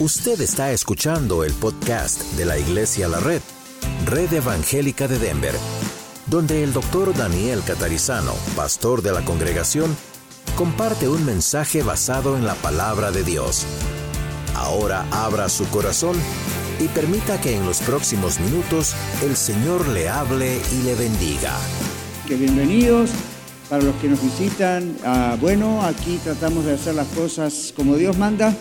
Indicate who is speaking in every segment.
Speaker 1: Usted está escuchando el podcast de la Iglesia La Red, Red Evangélica de Denver, donde el doctor Daniel Catarizano, pastor de la congregación, comparte un mensaje basado en la palabra de Dios. Ahora abra su corazón y permita que en los próximos minutos el Señor le hable y le bendiga.
Speaker 2: Bienvenidos para los que nos visitan. Ah, bueno, aquí tratamos de hacer las cosas como Dios manda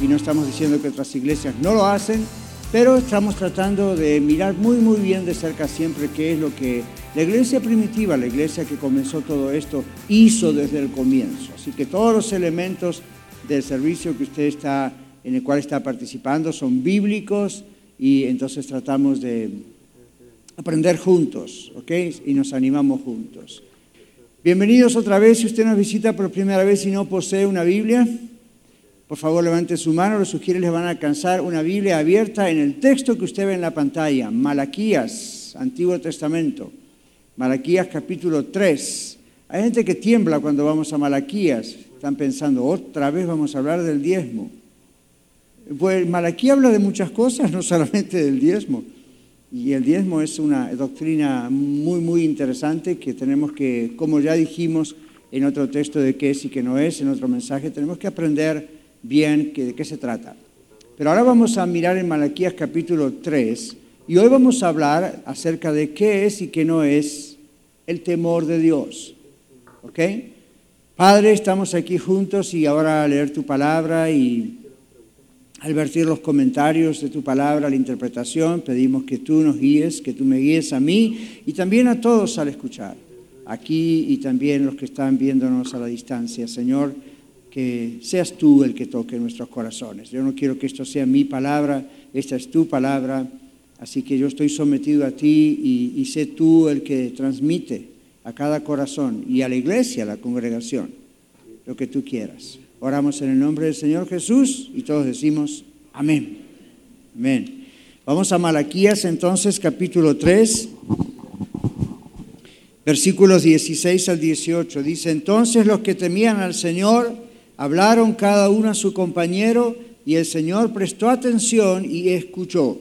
Speaker 2: y no estamos diciendo que otras iglesias no lo hacen, pero estamos tratando de mirar muy muy bien de cerca siempre qué es lo que la iglesia primitiva, la iglesia que comenzó todo esto, hizo desde el comienzo. Así que todos los elementos del servicio que usted está en el cual está participando son bíblicos y entonces tratamos de aprender juntos, ¿ok? Y nos animamos juntos. Bienvenidos otra vez, si usted nos visita por primera vez y no posee una Biblia, por favor, levante su mano, los sugieres les van a alcanzar una Biblia abierta en el texto que usted ve en la pantalla, Malaquías, Antiguo Testamento, Malaquías capítulo 3. Hay gente que tiembla cuando vamos a Malaquías, están pensando, otra vez vamos a hablar del diezmo. Pues Malaquías habla de muchas cosas, no solamente del diezmo. Y el diezmo es una doctrina muy, muy interesante que tenemos que, como ya dijimos en otro texto de qué es y qué no es, en otro mensaje, tenemos que aprender bien de qué se trata. Pero ahora vamos a mirar en Malaquías capítulo 3 y hoy vamos a hablar acerca de qué es y qué no es el temor de Dios. ¿Ok? Padre, estamos aquí juntos y ahora a leer tu palabra y al vertir los comentarios de tu palabra, la interpretación, pedimos que tú nos guíes, que tú me guíes a mí y también a todos al escuchar, aquí y también los que están viéndonos a la distancia. Señor, que seas tú el que toque nuestros corazones. Yo no quiero que esto sea mi palabra, esta es tu palabra, así que yo estoy sometido a ti y, sé tú el que transmite a cada corazón y a la iglesia, a la congregación, lo que tú quieras. Oramos en el nombre del Señor Jesús y todos decimos amén. Amén. Vamos a Malaquías entonces, capítulo 3, versículos 16 al 18. Dice, entonces los que temían al Señor, Hablaron cada uno a su compañero y el Señor prestó atención y escuchó.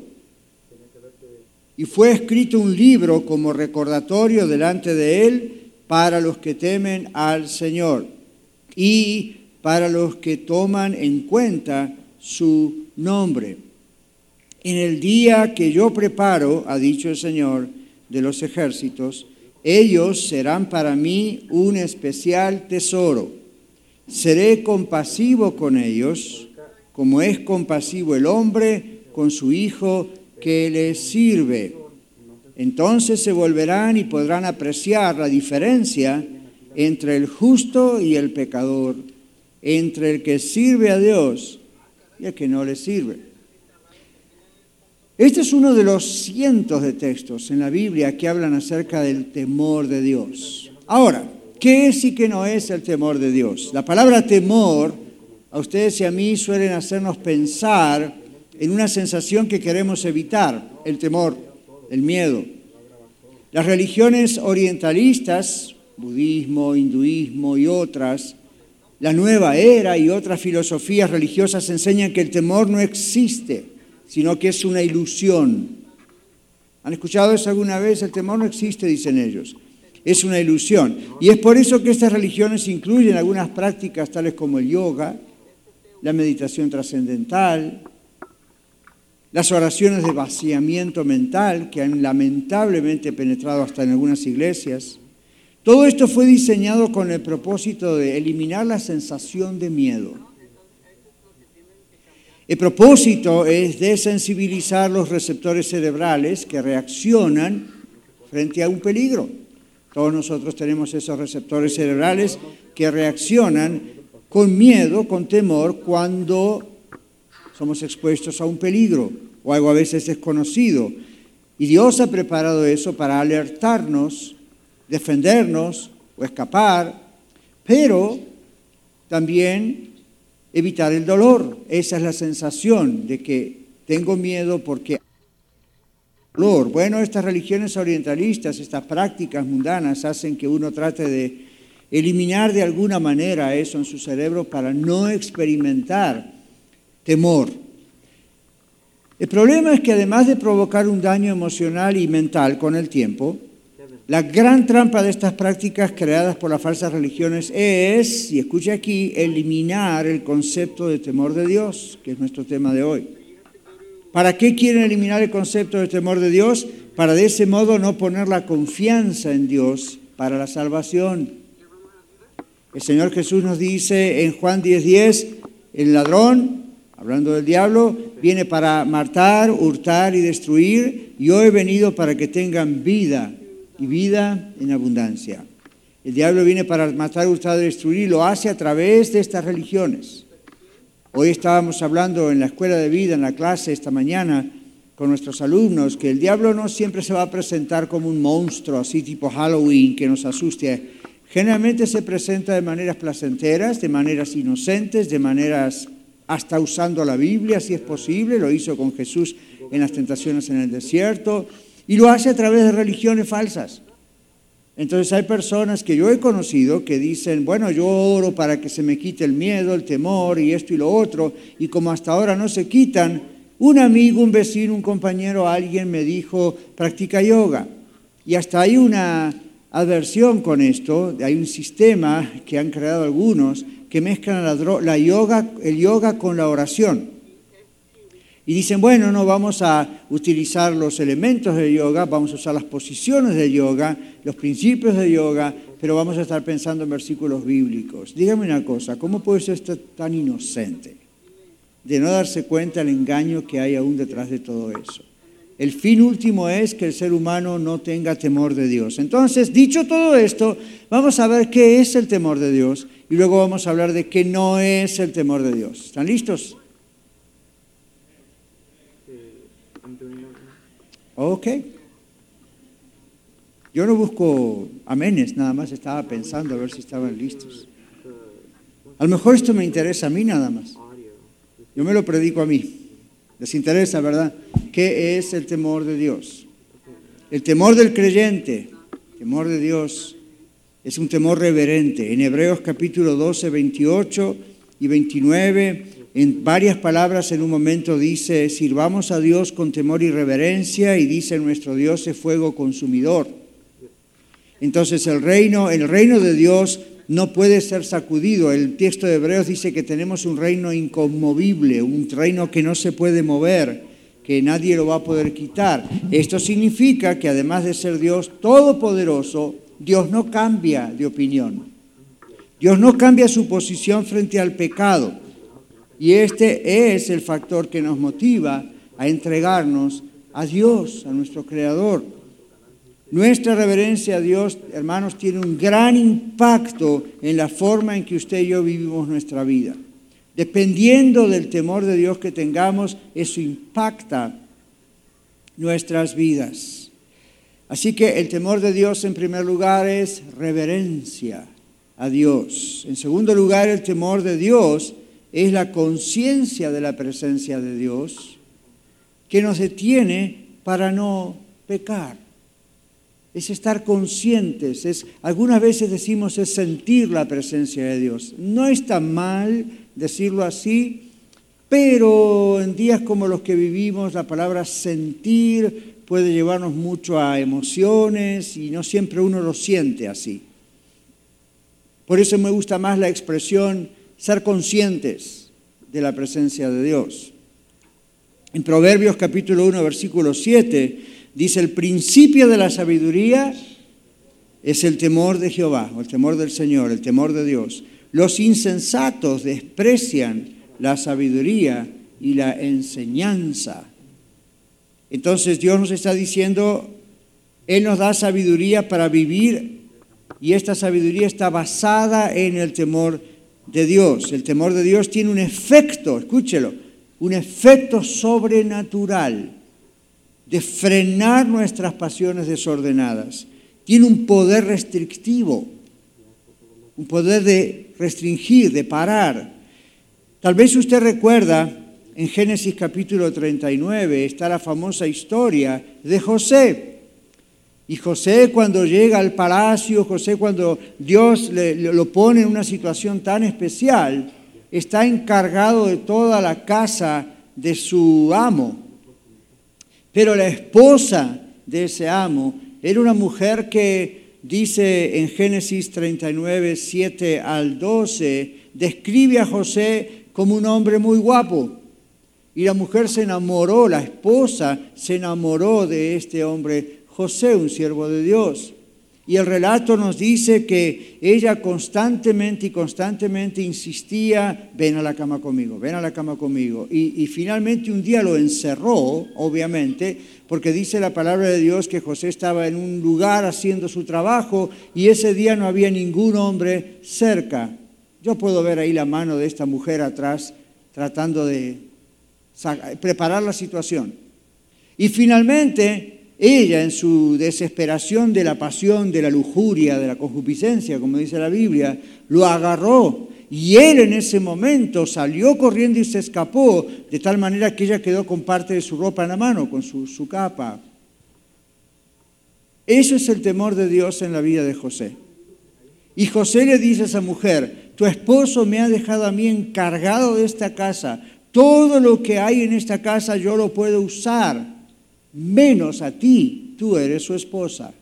Speaker 2: Y fue escrito un libro como recordatorio delante de él para los que temen al Señor y para los que toman en cuenta su nombre. En el día que yo preparo, ha dicho el Señor de los ejércitos, ellos serán para mí un especial tesoro Seré compasivo con ellos, como es compasivo el hombre con su hijo que le sirve. Entonces se volverán y podrán apreciar la diferencia entre el justo y el pecador, entre el que sirve a Dios y el que no le sirve. Este es uno de los cientos de textos en la Biblia que hablan acerca del temor de Dios. Ahora, ¿Qué es y qué no es el temor de Dios? La palabra temor a ustedes y a mí suelen hacernos pensar en una sensación que queremos evitar, el temor, el miedo. Las religiones orientalistas, budismo, hinduismo y otras, la nueva era y otras filosofías religiosas enseñan que el temor no existe, sino que es una ilusión. ¿Han escuchado eso alguna vez? El temor no existe, dicen ellos es una ilusión. Y es por eso que estas religiones incluyen algunas prácticas tales como el yoga, la meditación trascendental, las oraciones de vaciamiento mental que han lamentablemente penetrado hasta en algunas iglesias. Todo esto fue diseñado con el propósito de eliminar la sensación de miedo. El propósito es desensibilizar los receptores cerebrales que reaccionan frente a un peligro. Todos nosotros tenemos esos receptores cerebrales que reaccionan con miedo, con temor, cuando somos expuestos a un peligro o algo a veces desconocido. Y Dios ha preparado eso para alertarnos, defendernos o escapar, pero también evitar el dolor. Esa es la sensación de que tengo miedo porque bueno, estas religiones orientalistas, estas prácticas mundanas hacen que uno trate de eliminar de alguna manera eso en su cerebro para no experimentar temor. El problema es que además de provocar un daño emocional y mental con el tiempo, la gran trampa de estas prácticas creadas por las falsas religiones es, y escuche aquí, eliminar el concepto de temor de Dios, que es nuestro tema de hoy. ¿Para qué quieren eliminar el concepto de temor de Dios? Para de ese modo no poner la confianza en Dios para la salvación. El Señor Jesús nos dice en Juan 10:10, el ladrón, hablando del diablo, viene para matar, hurtar y destruir, yo he venido para que tengan vida y vida en abundancia. El diablo viene para matar, hurtar y destruir, y lo hace a través de estas religiones. Hoy estábamos hablando en la escuela de vida, en la clase esta mañana, con nuestros alumnos, que el diablo no siempre se va a presentar como un monstruo, así tipo Halloween, que nos asuste. Generalmente se presenta de maneras placenteras, de maneras inocentes, de maneras hasta usando la Biblia, si es posible, lo hizo con Jesús en las tentaciones en el desierto, y lo hace a través de religiones falsas. Entonces hay personas que yo he conocido que dicen, bueno, yo oro para que se me quite el miedo, el temor y esto y lo otro, y como hasta ahora no se quitan, un amigo, un vecino, un compañero, alguien me dijo, practica yoga. Y hasta hay una adversión con esto, hay un sistema que han creado algunos que mezclan la, yoga, el yoga con la oración. Y dicen, bueno, no vamos a utilizar los elementos de yoga, vamos a usar las posiciones de yoga, los principios de yoga, pero vamos a estar pensando en versículos bíblicos. Dígame una cosa, ¿cómo puede ser esto tan inocente? de no darse cuenta del engaño que hay aún detrás de todo eso. El fin último es que el ser humano no tenga temor de Dios. Entonces, dicho todo esto, vamos a ver qué es el temor de Dios y luego vamos a hablar de qué no es el temor de Dios. ¿Están listos? Ok. Yo no busco amenes, nada más estaba pensando a ver si estaban listos. A lo mejor esto me interesa a mí nada más. Yo me lo predico a mí. Les interesa, ¿verdad? ¿Qué es el temor de Dios? El temor del creyente, temor de Dios, es un temor reverente. En Hebreos capítulo 12, 28 y 29, en varias palabras en un momento dice, sirvamos a Dios con temor y reverencia y dice nuestro Dios es fuego consumidor. Entonces el reino, el reino de Dios no puede ser sacudido. El texto de Hebreos dice que tenemos un reino inconmovible, un reino que no se puede mover, que nadie lo va a poder quitar. Esto significa que además de ser Dios todopoderoso, Dios no cambia de opinión. Dios no cambia su posición frente al pecado. Y este es el factor que nos motiva a entregarnos a Dios, a nuestro Creador. Nuestra reverencia a Dios, hermanos, tiene un gran impacto en la forma en que usted y yo vivimos nuestra vida. Dependiendo del temor de Dios que tengamos, eso impacta nuestras vidas. Así que el temor de Dios en primer lugar es reverencia a Dios. En segundo lugar, el temor de Dios es la conciencia de la presencia de Dios que nos detiene para no pecar es estar conscientes, es, algunas veces decimos es sentir la presencia de Dios. No está mal decirlo así, pero en días como los que vivimos la palabra sentir puede llevarnos mucho a emociones y no siempre uno lo siente así. Por eso me gusta más la expresión ser conscientes de la presencia de Dios. En Proverbios capítulo 1, versículo 7, Dice, el principio de la sabiduría es el temor de Jehová, o el temor del Señor, el temor de Dios. Los insensatos desprecian la sabiduría y la enseñanza. Entonces Dios nos está diciendo, Él nos da sabiduría para vivir y esta sabiduría está basada en el temor de Dios. El temor de Dios tiene un efecto, escúchelo, un efecto sobrenatural de frenar nuestras pasiones desordenadas. Tiene un poder restrictivo, un poder de restringir, de parar. Tal vez usted recuerda en Génesis capítulo 39 está la famosa historia de José. Y José cuando llega al palacio, José cuando Dios le, lo pone en una situación tan especial, está encargado de toda la casa de su amo Pero la esposa de ese amo era una mujer que dice en Génesis 39, 7 al 12, describe a José como un hombre muy guapo. Y la mujer se enamoró, la esposa se enamoró de este hombre José, un siervo de Dios. Y el relato nos dice que ella constantemente y constantemente insistía, ven a la cama conmigo, ven a la cama conmigo. Y, finalmente un día lo encerró, obviamente, porque dice la palabra de Dios que José estaba en un lugar haciendo su trabajo y ese día no había ningún hombre cerca. Yo puedo ver ahí la mano de esta mujer atrás tratando de preparar la situación. Y finalmente ella en su desesperación de la pasión, de la lujuria, de la concupiscencia, como dice la Biblia, lo agarró y él en ese momento salió corriendo y se escapó, de tal manera que ella quedó con parte de su ropa en la mano, con su, su capa. Eso es el temor de Dios en la vida de José. Y José le dice a esa mujer, tu esposo me ha dejado a mí encargado de esta casa, todo lo que hay en esta casa yo lo puedo usar menos a ti, tú eres su esposa.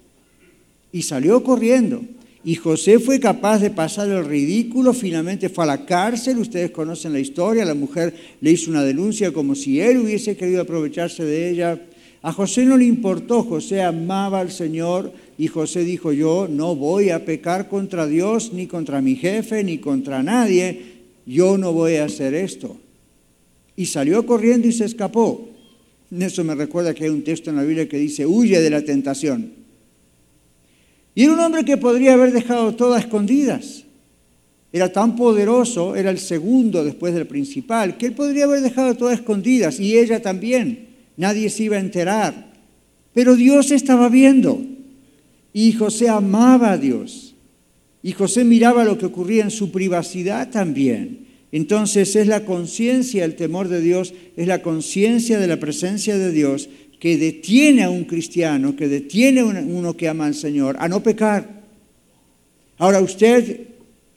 Speaker 2: Y salió corriendo. Y José fue capaz de pasar el ridículo, finalmente fue a la cárcel, ustedes conocen la historia, la mujer le hizo una denuncia como si él hubiese querido aprovecharse de ella. A José no le importó, José amaba al Señor y José dijo, yo no voy a pecar contra Dios, ni contra mi jefe, ni contra nadie, yo no voy a hacer esto. Y salió corriendo y se escapó. Eso me recuerda que hay un texto en la Biblia que dice, huye de la tentación. Y era un hombre que podría haber dejado todas escondidas. Era tan poderoso, era el segundo después del principal, que él podría haber dejado todas escondidas y ella también. Nadie se iba a enterar. Pero Dios estaba viendo. Y José amaba a Dios. Y José miraba lo que ocurría en su privacidad también. Entonces es la conciencia, el temor de Dios, es la conciencia de la presencia de Dios que detiene a un cristiano, que detiene a uno que ama al Señor, a no pecar. Ahora usted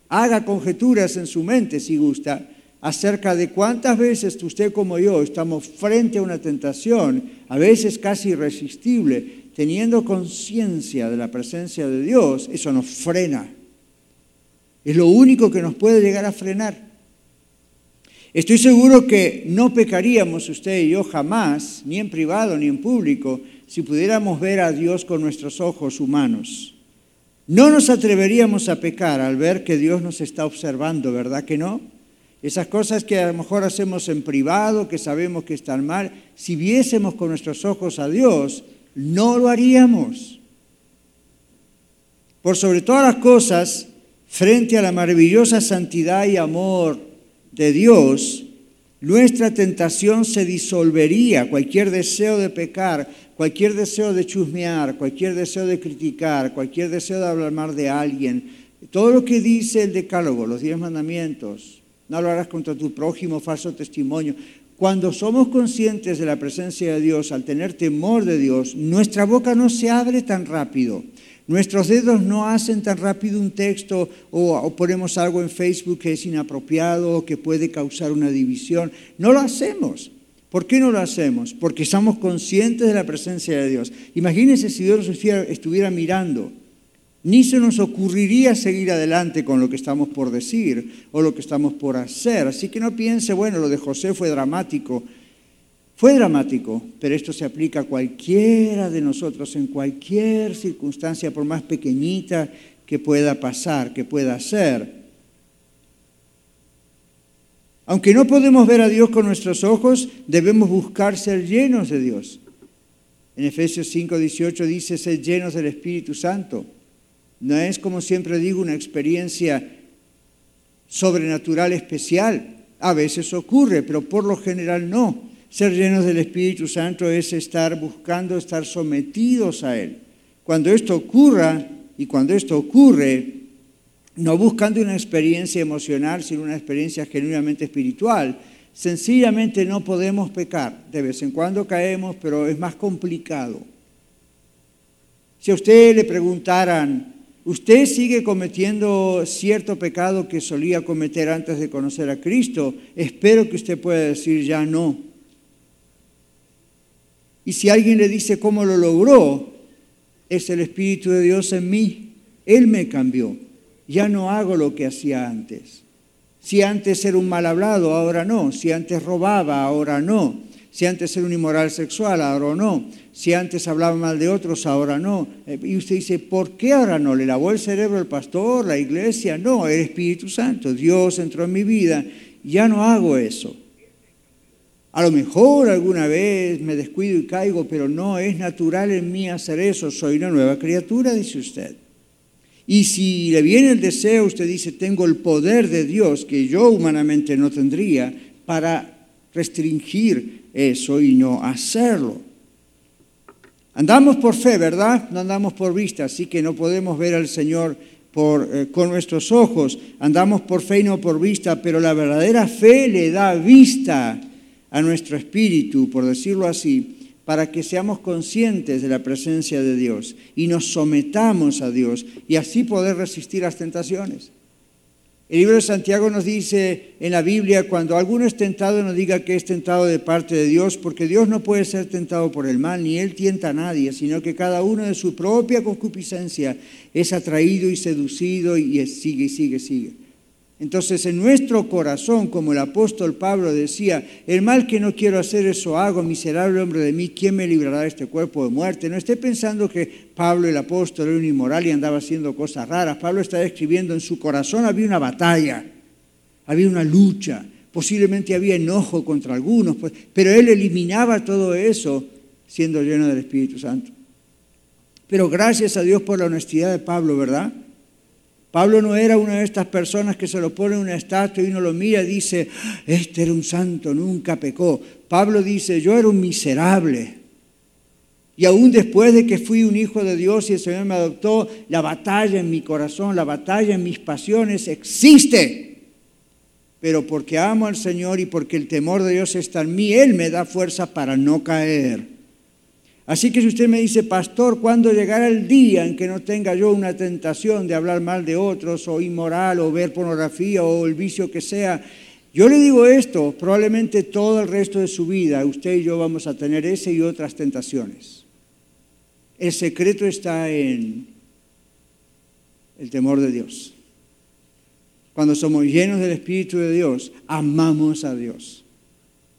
Speaker 2: haga conjeturas en su mente, si gusta, acerca de cuántas veces usted como yo estamos frente a una tentación, a veces casi irresistible, teniendo conciencia de la presencia de Dios, eso nos frena. Es lo único que nos puede llegar a frenar. Estoy seguro que no pecaríamos usted y yo jamás, ni en privado ni en público, si pudiéramos ver a Dios con nuestros ojos humanos. No nos atreveríamos a pecar al ver que Dios nos está observando, ¿verdad que no? Esas cosas que a lo mejor hacemos en privado, que sabemos que están mal, si viésemos con nuestros ojos a Dios, no lo haríamos. Por sobre todas las cosas, frente a la maravillosa santidad y amor de Dios, nuestra tentación se disolvería, cualquier deseo de pecar, cualquier deseo de chusmear, cualquier deseo de criticar, cualquier deseo de hablar mal de alguien, todo lo que dice el decálogo, los diez mandamientos, no hablarás contra tu prójimo, falso testimonio. Cuando somos conscientes de la presencia de Dios, al tener temor de Dios, nuestra boca no se abre tan rápido. Nuestros dedos no hacen tan rápido un texto o, ponemos algo en Facebook que es inapropiado o que puede causar una división. No lo hacemos. ¿Por qué no lo hacemos? Porque estamos conscientes de la presencia de Dios. Imagínense si Dios estuviera mirando. Ni se nos ocurriría seguir adelante con lo que estamos por decir o lo que estamos por hacer. Así que no piense, bueno, lo de José fue dramático. Fue dramático, pero esto se aplica a cualquiera de nosotros en cualquier circunstancia, por más pequeñita que pueda pasar, que pueda ser. Aunque no podemos ver a Dios con nuestros ojos, debemos buscar ser llenos de Dios. En Efesios 5, 18 dice ser llenos del Espíritu Santo. No es, como siempre digo, una experiencia sobrenatural especial. A veces ocurre, pero por lo general no. Ser llenos del Espíritu Santo es estar buscando estar sometidos a Él. Cuando esto ocurra y cuando esto ocurre, no buscando una experiencia emocional, sino una experiencia genuinamente espiritual, sencillamente no podemos pecar. De vez en cuando caemos, pero es más complicado. Si a usted le preguntaran, ¿usted sigue cometiendo cierto pecado que solía cometer antes de conocer a Cristo? Espero que usted pueda decir ya no. Y si alguien le dice cómo lo logró, es el Espíritu de Dios en mí. Él me cambió. Ya no hago lo que hacía antes. Si antes era un mal hablado, ahora no. Si antes robaba, ahora no. Si antes era un inmoral sexual, ahora no. Si antes hablaba mal de otros, ahora no. Eh, y usted dice, ¿por qué ahora no? ¿Le lavó el cerebro el pastor, la iglesia? No, el Espíritu Santo. Dios entró en mi vida. Ya no hago eso. A lo mejor alguna vez me descuido y caigo, pero no es natural en mí hacer eso. Soy una nueva criatura, dice usted. Y si le viene el deseo, usted dice, tengo el poder de Dios que yo humanamente no tendría para restringir eso y no hacerlo. Andamos por fe, ¿verdad? No andamos por vista, así que no podemos ver al Señor por, eh, con nuestros ojos. Andamos por fe y no por vista, pero la verdadera fe le da vista a nuestro espíritu, por decirlo así, para que seamos conscientes de la presencia de Dios y nos sometamos a Dios y así poder resistir las tentaciones. El libro de Santiago nos dice en la Biblia, cuando alguno es tentado, no diga que es tentado de parte de Dios, porque Dios no puede ser tentado por el mal, ni Él tienta a nadie, sino que cada uno de su propia concupiscencia es atraído y seducido y sigue y sigue, sigue. Entonces en nuestro corazón, como el apóstol Pablo decía, el mal que no quiero hacer, eso hago, miserable hombre de mí, ¿quién me librará de este cuerpo de muerte? No esté pensando que Pablo el apóstol era un inmoral y andaba haciendo cosas raras. Pablo está escribiendo, en su corazón había una batalla, había una lucha, posiblemente había enojo contra algunos, pues, pero él eliminaba todo eso siendo lleno del Espíritu Santo. Pero gracias a Dios por la honestidad de Pablo, ¿verdad? Pablo no era una de estas personas que se lo pone en una estatua y uno lo mira y dice, este era un santo, nunca pecó. Pablo dice, yo era un miserable. Y aún después de que fui un hijo de Dios y el Señor me adoptó, la batalla en mi corazón, la batalla en mis pasiones existe. Pero porque amo al Señor y porque el temor de Dios está en mí, Él me da fuerza para no caer. Así que si usted me dice, pastor, ¿cuándo llegará el día en que no tenga yo una tentación de hablar mal de otros o inmoral o ver pornografía o el vicio que sea? Yo le digo esto, probablemente todo el resto de su vida usted y yo vamos a tener ese y otras tentaciones. El secreto está en el temor de Dios. Cuando somos llenos del Espíritu de Dios, amamos a Dios.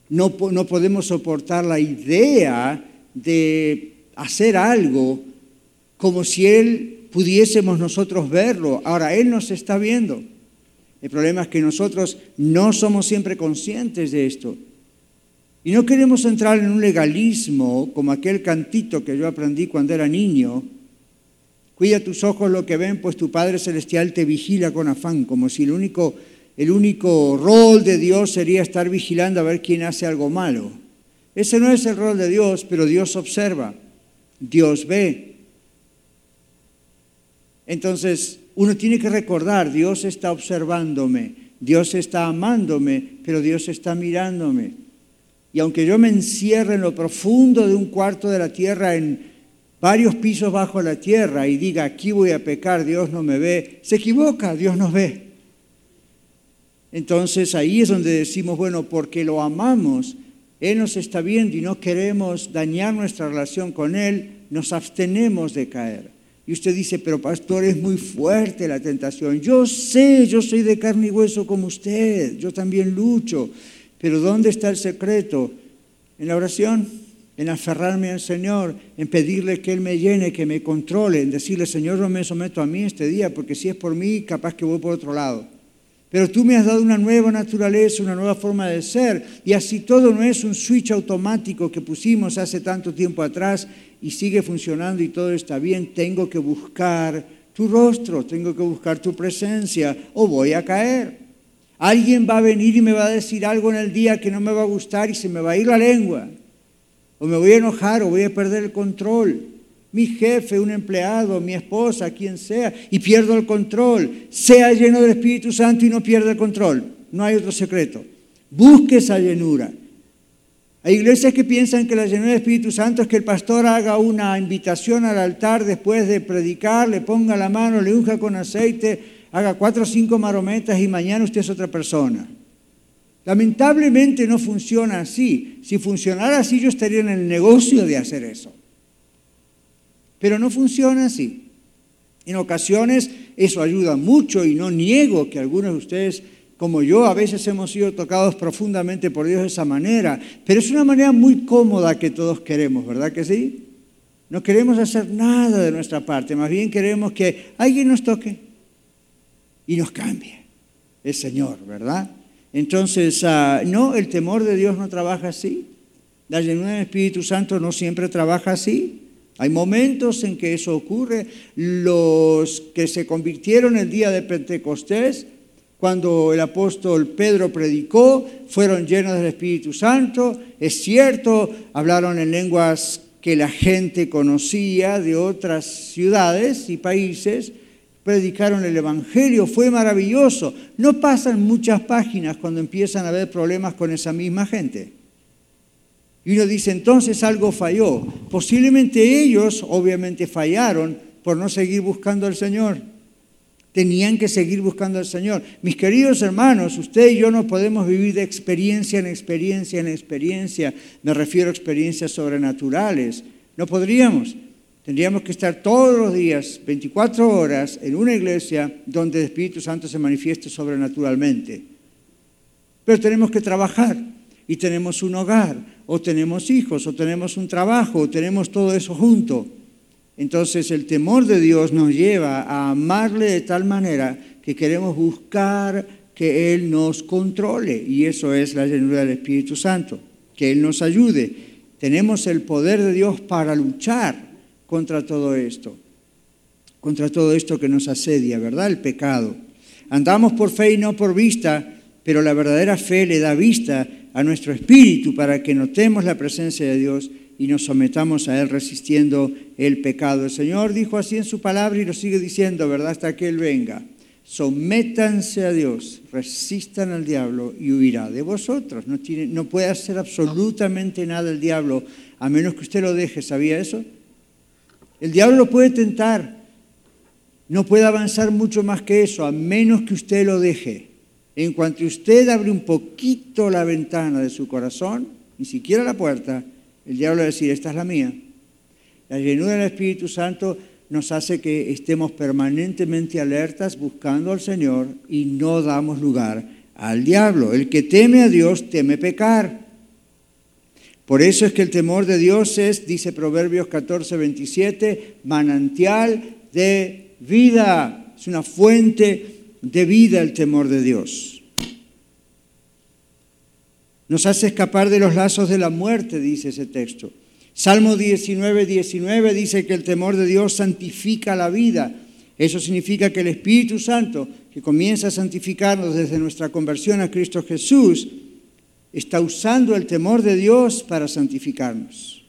Speaker 2: No, no podemos soportar la idea de hacer algo como si Él pudiésemos nosotros verlo. Ahora, Él nos está viendo. El problema es que nosotros no somos siempre conscientes de esto. Y no queremos entrar en un legalismo como aquel cantito que yo aprendí cuando era niño. Cuida tus ojos lo que ven, pues tu Padre Celestial te vigila con afán, como si el único, el único rol de Dios sería estar vigilando a ver quién hace algo malo. Ese no es el rol de Dios, pero Dios observa, Dios ve. Entonces, uno tiene que recordar, Dios está observándome, Dios está amándome, pero Dios está mirándome. Y aunque yo me encierre en lo profundo de un cuarto de la tierra, en varios pisos bajo la tierra, y diga, aquí voy a pecar, Dios no me ve, se equivoca, Dios nos ve. Entonces ahí es donde decimos, bueno, porque lo amamos, él nos está viendo y no queremos dañar nuestra relación con Él, nos abstenemos de caer. Y usted dice, pero pastor, es muy fuerte la tentación. Yo sé, yo soy de carne y hueso como usted, yo también lucho. Pero ¿dónde está el secreto? En la oración, en aferrarme al Señor, en pedirle que Él me llene, que me controle, en decirle, Señor, no me someto a mí este día, porque si es por mí, capaz que voy por otro lado. Pero tú me has dado una nueva naturaleza, una nueva forma de ser. Y así todo no es un switch automático que pusimos hace tanto tiempo atrás y sigue funcionando y todo está bien. Tengo que buscar tu rostro, tengo que buscar tu presencia o voy a caer. Alguien va a venir y me va a decir algo en el día que no me va a gustar y se me va a ir la lengua. O me voy a enojar o voy a perder el control mi jefe, un empleado, mi esposa, quien sea, y pierdo el control. Sea lleno del Espíritu Santo y no pierda el control. No hay otro secreto. Busque esa llenura. Hay iglesias que piensan que la llenura del Espíritu Santo es que el pastor haga una invitación al altar después de predicar, le ponga la mano, le unja con aceite, haga cuatro o cinco marometas y mañana usted es otra persona. Lamentablemente no funciona así. Si funcionara así, yo estaría en el negocio de hacer eso. Pero no funciona así. En ocasiones eso ayuda mucho y no niego que algunos de ustedes, como yo, a veces hemos sido tocados profundamente por Dios de esa manera, pero es una manera muy cómoda que todos queremos, ¿verdad que sí? No queremos hacer nada de nuestra parte, más bien queremos que alguien nos toque y nos cambie. El Señor, ¿verdad? Entonces, ah, no, el temor de Dios no trabaja así. La llenura del Espíritu Santo no siempre trabaja así. Hay momentos en que eso ocurre. Los que se convirtieron el día de Pentecostés, cuando el apóstol Pedro predicó, fueron llenos del Espíritu Santo. Es cierto, hablaron en lenguas que la gente conocía de otras ciudades y países, predicaron el Evangelio, fue maravilloso. No pasan muchas páginas cuando empiezan a haber problemas con esa misma gente. Y uno dice, entonces algo falló. Posiblemente ellos obviamente fallaron por no seguir buscando al Señor. Tenían que seguir buscando al Señor. Mis queridos hermanos, usted y yo no podemos vivir de experiencia en experiencia en experiencia. Me refiero a experiencias sobrenaturales. No podríamos. Tendríamos que estar todos los días, 24 horas, en una iglesia donde el Espíritu Santo se manifieste sobrenaturalmente. Pero tenemos que trabajar y tenemos un hogar, o tenemos hijos, o tenemos un trabajo, o tenemos todo eso junto. Entonces el temor de Dios nos lleva a amarle de tal manera que queremos buscar que Él nos controle, y eso es la llenura del Espíritu Santo, que Él nos ayude. Tenemos el poder de Dios para luchar contra todo esto, contra todo esto que nos asedia, ¿verdad? El pecado. Andamos por fe y no por vista, pero la verdadera fe le da vista a nuestro espíritu para que notemos la presencia de Dios y nos sometamos a Él resistiendo el pecado. El Señor dijo así en su palabra y lo sigue diciendo, ¿verdad? Hasta que Él venga. Sométanse a Dios, resistan al diablo y huirá de vosotros. No, tiene, no puede hacer absolutamente nada el diablo a menos que usted lo deje. ¿Sabía eso? El diablo lo puede tentar, no puede avanzar mucho más que eso, a menos que usted lo deje. En cuanto usted abre un poquito la ventana de su corazón, ni siquiera la puerta, el diablo va a decir, esta es la mía. La llenura del Espíritu Santo nos hace que estemos permanentemente alertas buscando al Señor y no damos lugar al diablo. El que teme a Dios teme pecar. Por eso es que el temor de Dios es, dice Proverbios 14, 27, manantial de vida. Es una fuente de vida el temor de Dios. Nos hace escapar de los lazos de la muerte, dice ese texto. Salmo 19, 19 dice que el temor de Dios santifica la vida. Eso significa que el Espíritu Santo, que comienza a santificarnos desde nuestra conversión a Cristo Jesús, está usando el temor de Dios para santificarnos.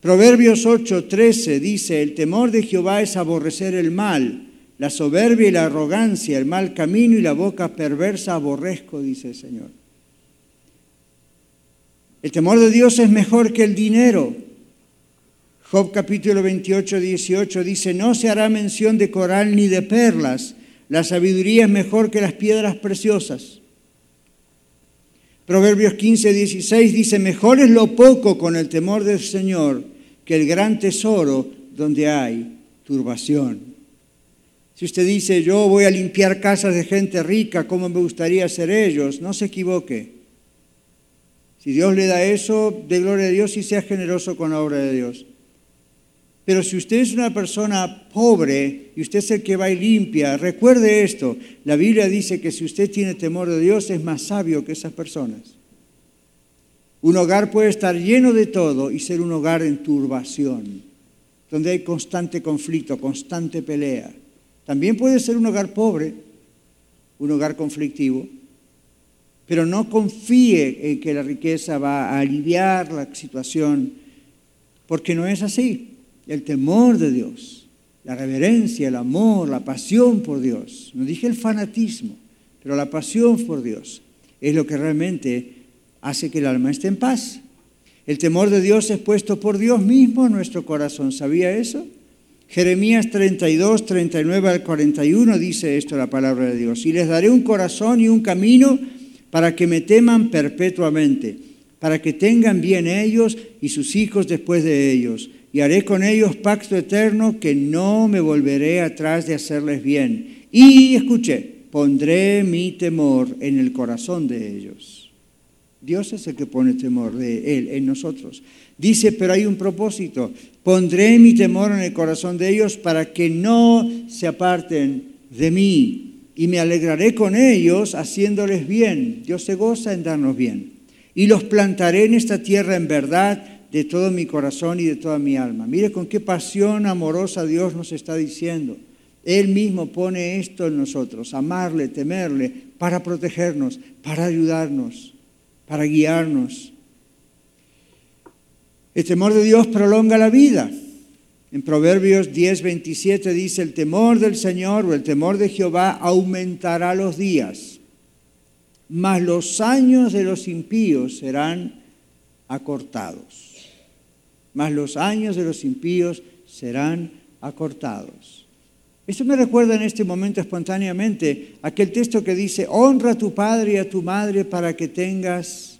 Speaker 2: Proverbios 8:13 dice, el temor de Jehová es aborrecer el mal, la soberbia y la arrogancia, el mal camino y la boca perversa aborrezco, dice el Señor. El temor de Dios es mejor que el dinero. Job capítulo 28, 18 dice, no se hará mención de coral ni de perlas, la sabiduría es mejor que las piedras preciosas. Proverbios 15, 16 dice, mejor es lo poco con el temor del Señor que el gran tesoro donde hay turbación. Si usted dice, yo voy a limpiar casas de gente rica, ¿cómo me gustaría ser ellos? No se equivoque. Si Dios le da eso, de gloria a Dios y sea generoso con la obra de Dios. Pero si usted es una persona pobre y usted es el que va y limpia, recuerde esto, la Biblia dice que si usted tiene temor de Dios es más sabio que esas personas. Un hogar puede estar lleno de todo y ser un hogar en turbación, donde hay constante conflicto, constante pelea. También puede ser un hogar pobre, un hogar conflictivo, pero no confíe en que la riqueza va a aliviar la situación, porque no es así el temor de Dios, la reverencia, el amor, la pasión por Dios. No dije el fanatismo, pero la pasión por Dios es lo que realmente hace que el alma esté en paz. El temor de Dios es puesto por Dios mismo en nuestro corazón. ¿Sabía eso? Jeremías 32, 39 al 41 dice esto la palabra de Dios. Y les daré un corazón y un camino para que me teman perpetuamente, para que tengan bien ellos y sus hijos después de ellos. Y haré con ellos pacto eterno que no me volveré atrás de hacerles bien. Y escuché, pondré mi temor en el corazón de ellos. Dios es el que pone temor de Él en nosotros. Dice, pero hay un propósito. Pondré mi temor en el corazón de ellos para que no se aparten de mí y me alegraré con ellos haciéndoles bien. Dios se goza en darnos bien. Y los plantaré en esta tierra en verdad de todo mi corazón y de toda mi alma. Mire con qué pasión amorosa Dios nos está diciendo. Él mismo pone esto en nosotros, amarle, temerle, para protegernos, para ayudarnos, para guiarnos. El temor de Dios prolonga la vida. En Proverbios 10, 27 dice, el temor del Señor o el temor de Jehová aumentará los días, mas los años de los impíos serán acortados. Mas los años de los impíos serán acortados. Esto me recuerda en este momento espontáneamente aquel texto que dice, honra a tu padre y a tu madre para que tengas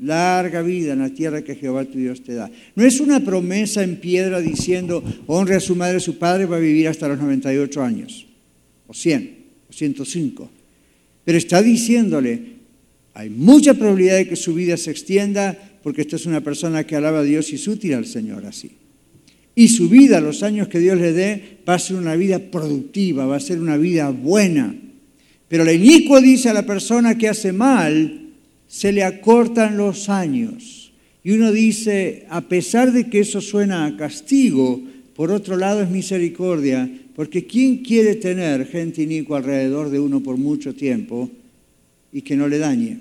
Speaker 2: larga vida en la tierra que Jehová tu Dios te da. No es una promesa en piedra diciendo, honre a su madre y su padre, va a vivir hasta los 98 años, o 100, o 105. Pero está diciéndole, hay mucha probabilidad de que su vida se extienda, porque esta es una persona que alaba a Dios y es útil al Señor así. Y su vida, los años que Dios le dé, va a ser una vida productiva, va a ser una vida buena. Pero la inicuo dice a la persona que hace mal, se le acortan los años. Y uno dice, a pesar de que eso suena a castigo, por otro lado es misericordia, porque ¿quién quiere tener gente inicua alrededor de uno por mucho tiempo y que no le dañe?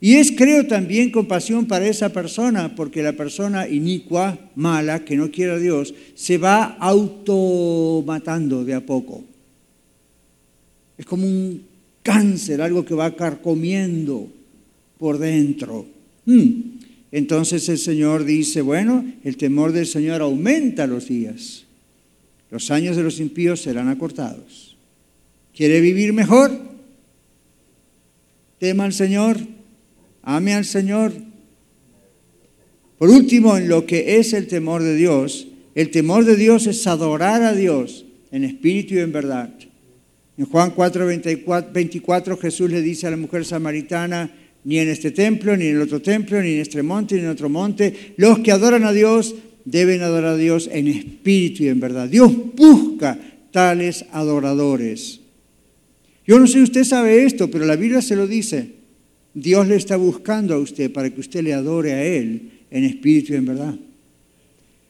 Speaker 2: Y es, creo, también compasión para esa persona, porque la persona inicua, mala, que no quiere a Dios, se va automatando de a poco. Es como un cáncer, algo que va carcomiendo por dentro. Hmm. Entonces el Señor dice, bueno, el temor del Señor aumenta los días. Los años de los impíos serán acortados. ¿Quiere vivir mejor? Tema al Señor, ame al Señor. Por último, en lo que es el temor de Dios, el temor de Dios es adorar a Dios en espíritu y en verdad. En Juan 4, 24 Jesús le dice a la mujer samaritana, ni en este templo, ni en el otro templo, ni en este monte, ni en otro monte. Los que adoran a Dios deben adorar a Dios en espíritu y en verdad. Dios busca tales adoradores. Yo no sé si usted sabe esto, pero la Biblia se lo dice. Dios le está buscando a usted para que usted le adore a Él en espíritu y en verdad.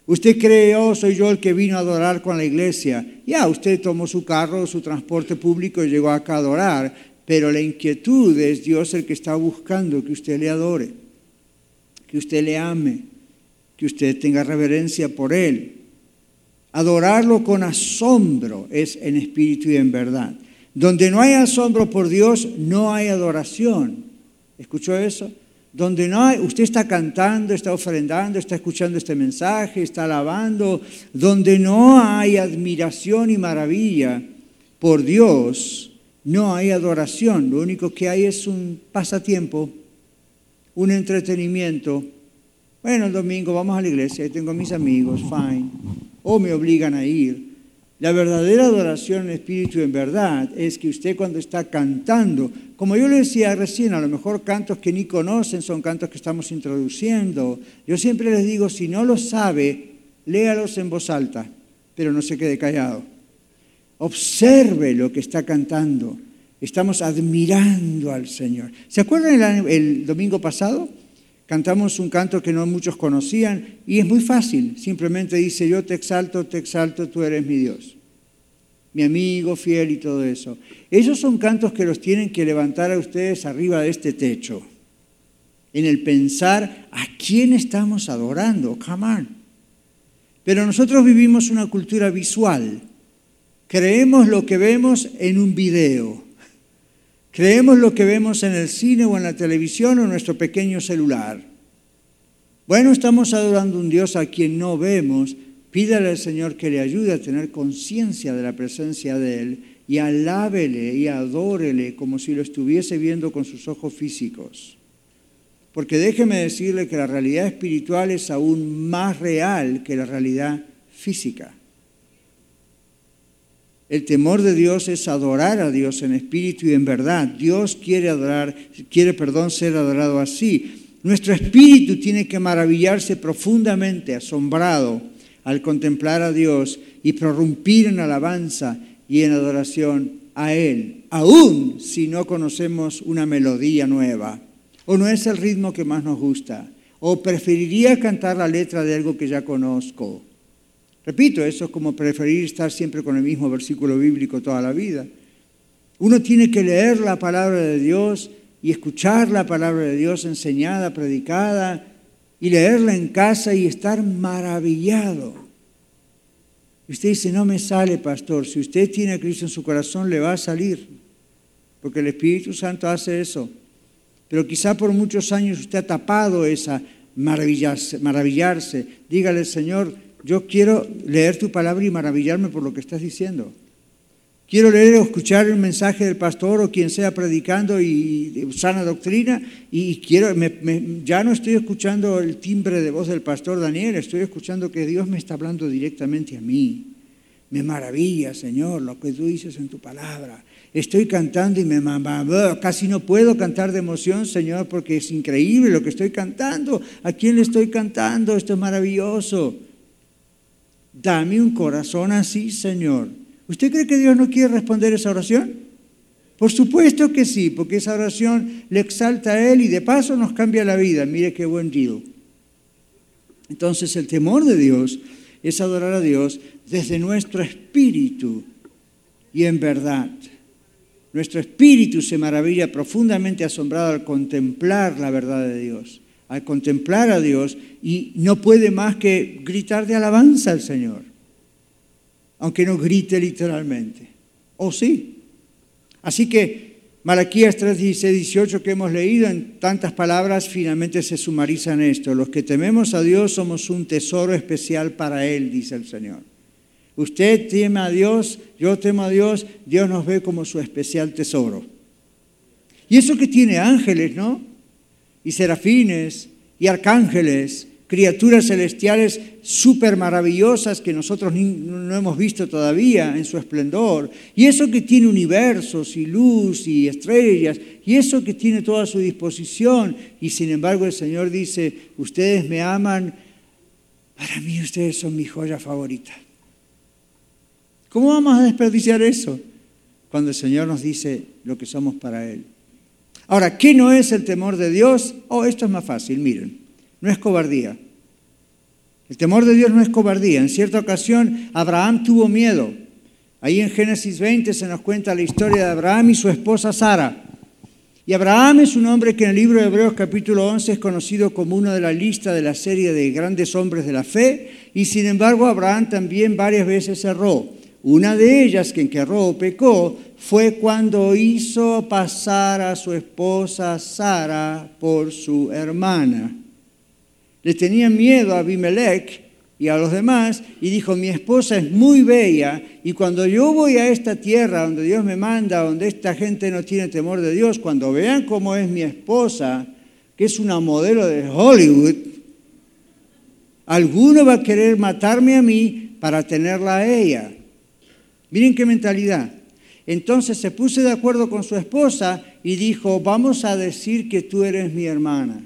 Speaker 2: Usted cree, oh, soy yo el que vino a adorar con la iglesia. Ya, usted tomó su carro, su transporte público y llegó acá a adorar, pero la inquietud es Dios el que está buscando que usted le adore, que usted le ame, que usted tenga reverencia por Él. Adorarlo con asombro es en espíritu y en verdad. Donde no hay asombro por Dios, no hay adoración. ¿Escuchó eso? Donde no hay, usted está cantando, está ofrendando, está escuchando este mensaje, está alabando, donde no hay admiración y maravilla por Dios, no hay adoración, lo único que hay es un pasatiempo, un entretenimiento. Bueno, el domingo vamos a la iglesia, ahí tengo mis amigos, fine. O me obligan a ir. La verdadera adoración en espíritu en verdad es que usted cuando está cantando, como yo le decía recién, a lo mejor cantos que ni conocen son cantos que estamos introduciendo. Yo siempre les digo, si no lo sabe, léalos en voz alta, pero no se quede callado. Observe lo que está cantando. Estamos admirando al Señor. ¿Se acuerdan el, domingo pasado? Cantamos un canto que no muchos conocían y es muy fácil. Simplemente dice, yo te exalto, te exalto, tú eres mi Dios. Mi amigo fiel y todo eso. Esos son cantos que los tienen que levantar a ustedes arriba de este techo. En el pensar, ¿a quién estamos adorando? Come Pero nosotros vivimos una cultura visual Creemos lo que vemos en un video. Creemos lo que vemos en el cine o en la televisión o en nuestro pequeño celular. Bueno, estamos adorando a un Dios a quien no vemos. Pídale al Señor que le ayude a tener conciencia de la presencia de Él y alábele y adórele como si lo estuviese viendo con sus ojos físicos. Porque déjeme decirle que la realidad espiritual es aún más real que la realidad física. El temor de Dios es adorar a Dios en espíritu y en verdad. Dios quiere adorar, quiere, perdón, ser adorado así. Nuestro espíritu tiene que maravillarse profundamente, asombrado, al contemplar a Dios y prorrumpir en alabanza y en adoración a Él, aun si no conocemos una melodía nueva, o no es el ritmo que más nos gusta, o preferiría cantar la letra de algo que ya conozco. Repito, eso es como preferir estar siempre con el mismo versículo bíblico toda la vida. Uno tiene que leer la palabra de Dios y escuchar la palabra de Dios enseñada, predicada, y leerla en casa y estar maravillado. Y usted dice, no me sale, pastor. Si usted tiene a Cristo en su corazón, le va a salir, porque el Espíritu Santo hace eso. Pero quizá por muchos años usted ha tapado esa maravillarse. maravillarse. Dígale, Señor, yo quiero leer tu palabra y maravillarme por lo que estás diciendo. Quiero leer o escuchar el mensaje del pastor o quien sea predicando y, sana doctrina y quiero, ya no estoy escuchando el timbre de voz del pastor Daniel, estoy escuchando que Dios me está hablando directamente a mí. Me maravilla, Señor, lo que tú dices en tu palabra. Estoy cantando y me casi no puedo cantar de emoción, Señor, porque es increíble lo que estoy cantando. ¿A quién le estoy cantando? Esto es maravilloso. Dame un corazón así, Señor. ¿Usted cree que Dios no quiere responder esa oración? Por supuesto que sí, porque esa oración le exalta a Él y de paso nos cambia la vida. Mire qué buen deal. Entonces el temor de Dios es adorar a Dios desde nuestro espíritu y en verdad. Nuestro espíritu se maravilla profundamente asombrado al contemplar la verdad de Dios al contemplar a Dios y no puede más que gritar de alabanza al Señor, aunque no grite literalmente. ¿O sí? Así que Malaquías 3, 16, 18 que hemos leído en tantas palabras finalmente se sumariza en esto. Los que tememos a Dios somos un tesoro especial para Él, dice el Señor. Usted teme a Dios, yo temo a Dios, Dios nos ve como su especial tesoro. Y eso que tiene ángeles, ¿no? Y serafines y arcángeles, criaturas celestiales súper maravillosas que nosotros no hemos visto todavía en su esplendor, y eso que tiene universos y luz y estrellas, y eso que tiene toda su disposición, y sin embargo el Señor dice, ustedes me aman, para mí ustedes son mi joya favorita. ¿Cómo vamos a desperdiciar eso cuando el Señor nos dice lo que somos para Él? Ahora, ¿qué no es el temor de Dios? Oh, esto es más fácil, miren, no es cobardía. El temor de Dios no es cobardía. En cierta ocasión, Abraham tuvo miedo. Ahí en Génesis 20 se nos cuenta la historia de Abraham y su esposa Sara. Y Abraham es un hombre que en el libro de Hebreos capítulo 11 es conocido como uno de la lista de la serie de grandes hombres de la fe. Y sin embargo, Abraham también varias veces erró. Una de ellas, que en que erró o pecó, fue cuando hizo pasar a su esposa Sara por su hermana. Le tenía miedo a Abimelech y a los demás y dijo, mi esposa es muy bella y cuando yo voy a esta tierra donde Dios me manda, donde esta gente no tiene temor de Dios, cuando vean cómo es mi esposa, que es una modelo de Hollywood, alguno va a querer matarme a mí para tenerla a ella. Miren qué mentalidad. Entonces se puso de acuerdo con su esposa y dijo, vamos a decir que tú eres mi hermana.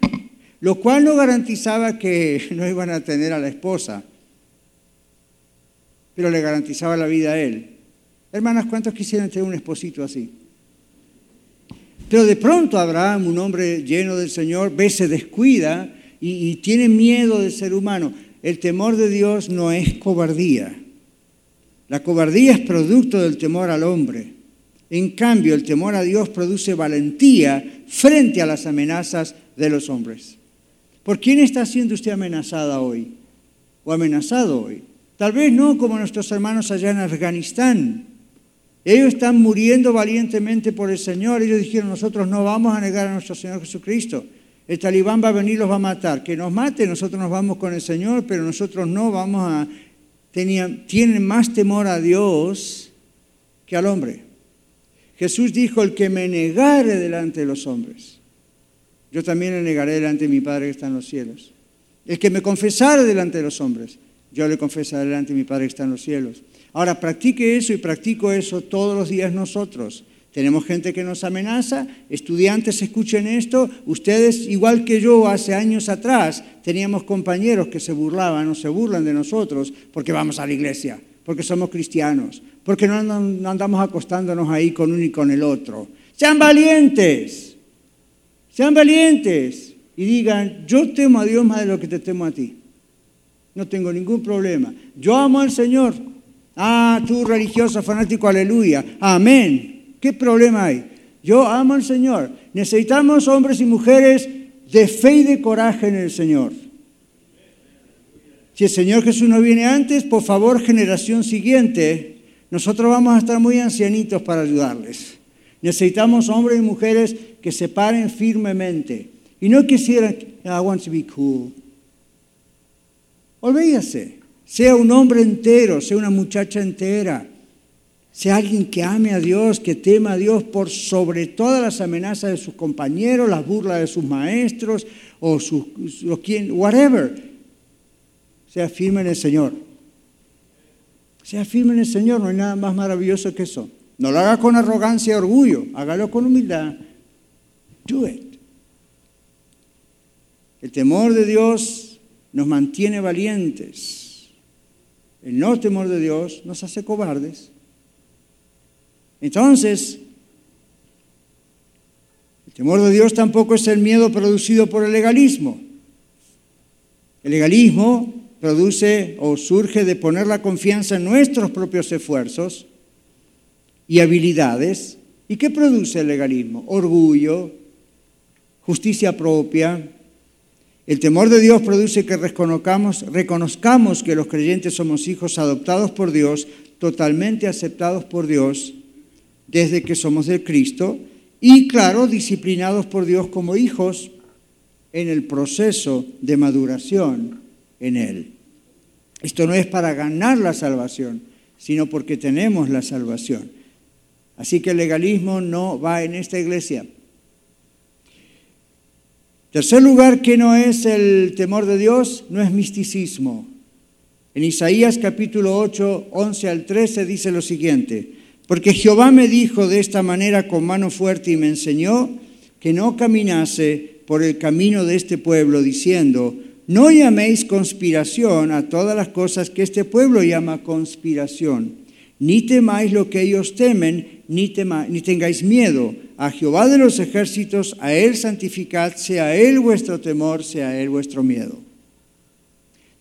Speaker 2: Lo cual no garantizaba que no iban a tener a la esposa, pero le garantizaba la vida a él. Hermanas, ¿cuántos quisieran tener un esposito así? Pero de pronto Abraham, un hombre lleno del Señor, ve, se descuida y, y tiene miedo del ser humano. El temor de Dios no es cobardía. La cobardía es producto del temor al hombre. En cambio, el temor a Dios produce valentía frente a las amenazas de los hombres. ¿Por quién está siendo usted amenazada hoy? ¿O amenazado hoy? Tal vez no como nuestros hermanos allá en Afganistán. Ellos están muriendo valientemente por el Señor. Ellos dijeron, nosotros no vamos a negar a nuestro Señor Jesucristo. El talibán va a venir y los va a matar. Que nos mate, nosotros nos vamos con el Señor, pero nosotros no vamos a tienen más temor a Dios que al hombre. Jesús dijo, el que me negare delante de los hombres, yo también le negaré delante de mi Padre que está en los cielos. El que me confesare delante de los hombres, yo le confesaré delante de mi Padre que está en los cielos. Ahora, practique eso y practico eso todos los días nosotros. Tenemos gente que nos amenaza, estudiantes escuchen esto, ustedes igual que yo hace años atrás teníamos compañeros que se burlaban o se burlan de nosotros porque vamos a la iglesia, porque somos cristianos, porque no andamos acostándonos ahí con uno y con el otro. Sean valientes, sean valientes y digan, yo temo a Dios más de lo que te temo a ti. No tengo ningún problema. Yo amo al Señor. Ah, tú religioso, fanático, aleluya. Amén. ¿Qué problema hay? Yo amo al Señor. Necesitamos hombres y mujeres de fe y de coraje en el Señor. Si el Señor Jesús no viene antes, por favor, generación siguiente, nosotros vamos a estar muy ancianitos para ayudarles. Necesitamos hombres y mujeres que se paren firmemente y no quisieran, I want to be cool. Olvídase, sea un hombre entero, sea una muchacha entera sea alguien que ame a Dios, que tema a Dios por sobre todas las amenazas de sus compañeros, las burlas de sus maestros o, su, quien, whatever. Sea firme en el Señor. Sea firme en el Señor, no hay nada más maravilloso que eso. No lo haga con arrogancia y orgullo, hágalo con humildad. Do it. El temor de Dios nos mantiene valientes. El no temor de Dios nos hace cobardes. Entonces, el temor de Dios tampoco es el miedo producido por el legalismo. El legalismo produce o surge de poner la confianza en nuestros propios esfuerzos y habilidades. ¿Y qué produce el legalismo? Orgullo, justicia propia. El temor de Dios produce que reconozcamos, reconozcamos que los creyentes somos hijos adoptados por Dios, totalmente aceptados por Dios desde que somos de Cristo y, claro, disciplinados por Dios como hijos en el proceso de maduración en Él. Esto no es para ganar la salvación, sino porque tenemos la salvación. Así que el legalismo no va en esta iglesia. Tercer lugar, que no es el temor de Dios, no es misticismo. En Isaías capítulo 8, 11 al 13 dice lo siguiente, porque Jehová me dijo de esta manera con mano fuerte y me enseñó que no caminase por el camino de este pueblo, diciendo, no llaméis conspiración a todas las cosas que este pueblo llama conspiración, ni temáis lo que ellos temen, ni, ni tengáis miedo. A Jehová de los ejércitos, a Él santificad, sea Él vuestro temor, sea Él vuestro miedo.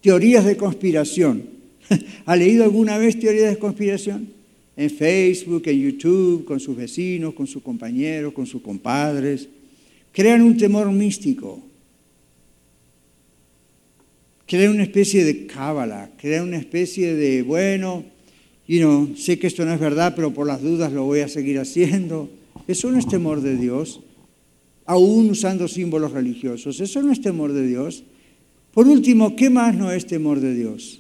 Speaker 2: Teorías de conspiración. ¿Ha leído alguna vez teorías de conspiración? en Facebook, en YouTube, con sus vecinos, con sus compañeros, con sus compadres. Crean un temor místico. Crean una especie de cábala, crean una especie de, bueno, y no, sé que esto no es verdad, pero por las dudas lo voy a seguir haciendo. Eso no es temor de Dios, aún usando símbolos religiosos. Eso no es temor de Dios. Por último, ¿qué más no es temor de Dios?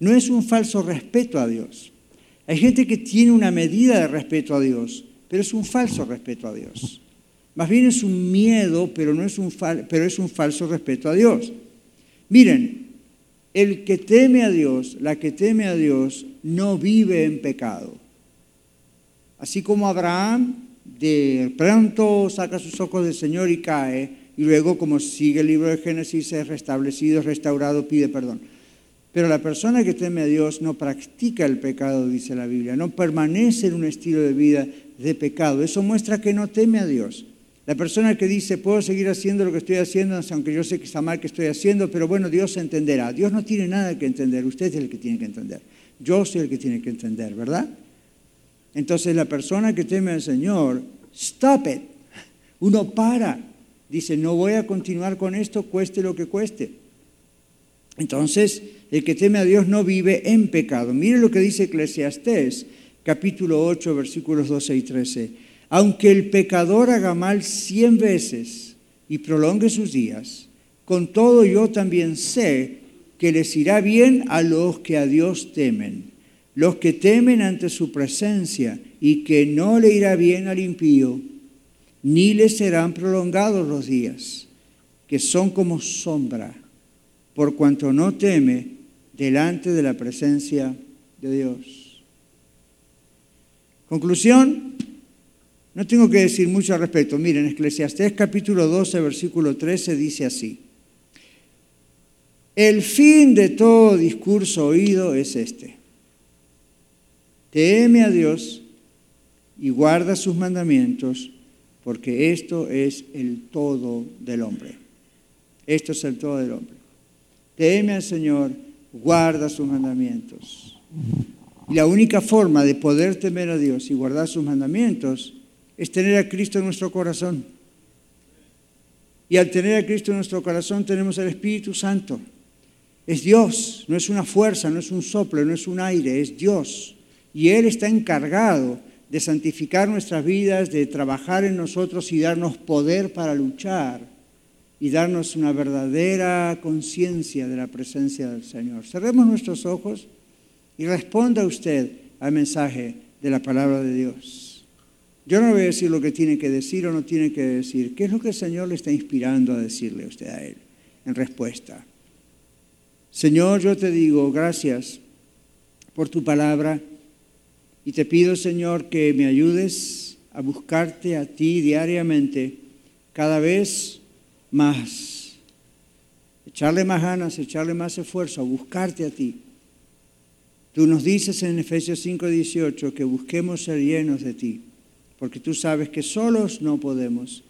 Speaker 2: No es un falso respeto a Dios. Hay gente que tiene una medida de respeto a Dios, pero es un falso respeto a Dios. Más bien es un miedo, pero, no es un pero es un falso respeto a Dios. Miren, el que teme a Dios, la que teme a Dios, no vive en pecado. Así como Abraham de pronto saca sus ojos del Señor y cae, y luego, como sigue el libro de Génesis, es restablecido, es restaurado, pide perdón. Pero la persona que teme a Dios no practica el pecado, dice la Biblia, no permanece en un estilo de vida de pecado. Eso muestra que no teme a Dios. La persona que dice, puedo seguir haciendo lo que estoy haciendo, aunque yo sé que está mal que estoy haciendo, pero bueno, Dios entenderá. Dios no tiene nada que entender, usted es el que tiene que entender. Yo soy el que tiene que entender, ¿verdad? Entonces la persona que teme al Señor, stop it. Uno para, dice, no voy a continuar con esto, cueste lo que cueste. Entonces, el que teme a Dios no vive en pecado. Mire lo que dice Eclesiastés, capítulo 8, versículos 12 y 13. Aunque el pecador haga mal cien veces y prolongue sus días, con todo yo también sé que les irá bien a los que a Dios temen, los que temen ante su presencia y que no le irá bien al impío, ni le serán prolongados los días, que son como sombra, por cuanto no teme delante de la presencia de Dios. Conclusión, no tengo que decir mucho al respecto. Miren, Eclesiastés capítulo 12, versículo 13 dice así. El fin de todo discurso oído es este. Teme a Dios y guarda sus mandamientos, porque esto es el todo del hombre. Esto es el todo del hombre. Teme al Señor, guarda sus mandamientos. Y la única forma de poder temer a Dios y guardar sus mandamientos es tener a Cristo en nuestro corazón. Y al tener a Cristo en nuestro corazón tenemos el Espíritu Santo. Es Dios, no es una fuerza, no es un soplo, no es un aire, es Dios. Y Él está encargado de santificar nuestras vidas, de trabajar en nosotros y darnos poder para luchar y darnos una verdadera conciencia de la presencia del Señor. Cerremos nuestros ojos y responda usted al mensaje de la palabra de Dios. Yo no voy a decir lo que tiene que decir o no tiene que decir. ¿Qué es lo que el Señor le está inspirando a decirle a usted a Él en respuesta? Señor, yo te digo gracias por tu palabra y te pido, Señor, que me ayudes a buscarte a ti diariamente, cada vez más. Echarle más ganas, echarle más esfuerzo, a buscarte a ti. Tú nos dices en Efesios 5:18 que busquemos ser llenos de ti, porque tú sabes que solos no podemos.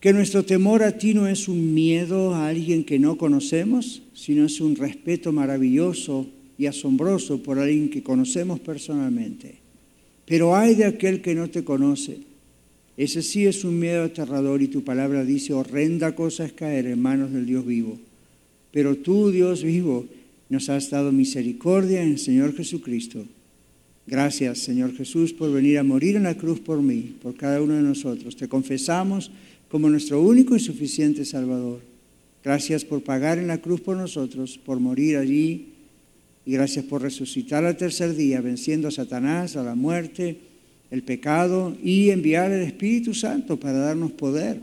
Speaker 2: Que nuestro temor a ti no es un miedo a alguien que no conocemos, sino es un respeto maravilloso y asombroso por alguien que conocemos personalmente. Pero hay de aquel que no te conoce. Ese sí es un miedo aterrador y tu palabra dice, horrenda cosa es caer en manos del Dios vivo. Pero tú, Dios vivo, nos has dado misericordia en el Señor Jesucristo. Gracias, Señor Jesús, por venir a morir en la cruz por mí, por cada uno de nosotros. Te confesamos como nuestro único y suficiente Salvador. Gracias por pagar en la cruz por nosotros, por morir allí y gracias por resucitar al tercer día, venciendo a Satanás, a la muerte, el pecado y enviar el Espíritu Santo para darnos poder,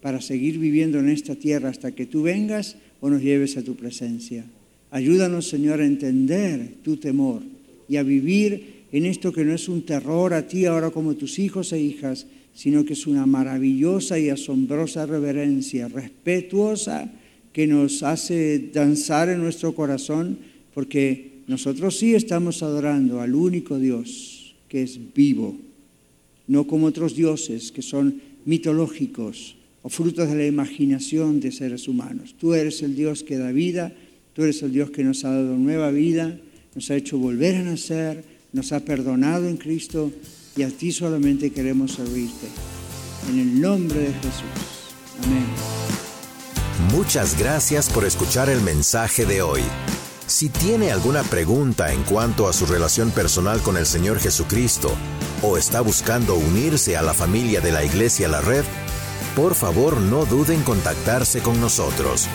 Speaker 2: para seguir viviendo en esta tierra hasta que tú vengas o nos lleves a tu presencia. Ayúdanos, Señor, a entender tu temor y a vivir en esto que no es un terror a ti ahora como tus hijos e hijas, sino que es una maravillosa y asombrosa reverencia, respetuosa, que nos hace danzar en nuestro corazón porque nosotros sí estamos adorando al único Dios que es vivo, no como otros dioses que son mitológicos o frutos de la imaginación de seres humanos. Tú eres el Dios que da vida, tú eres el Dios que nos ha dado nueva vida, nos ha hecho volver a nacer, nos ha perdonado en Cristo y a ti solamente queremos servirte. En el nombre de Jesús. Amén.
Speaker 1: Muchas gracias por escuchar el mensaje de hoy. Si tiene alguna pregunta en cuanto a su relación personal con el Señor Jesucristo o está buscando unirse a la familia de la Iglesia La Red, por favor no duden en contactarse con nosotros.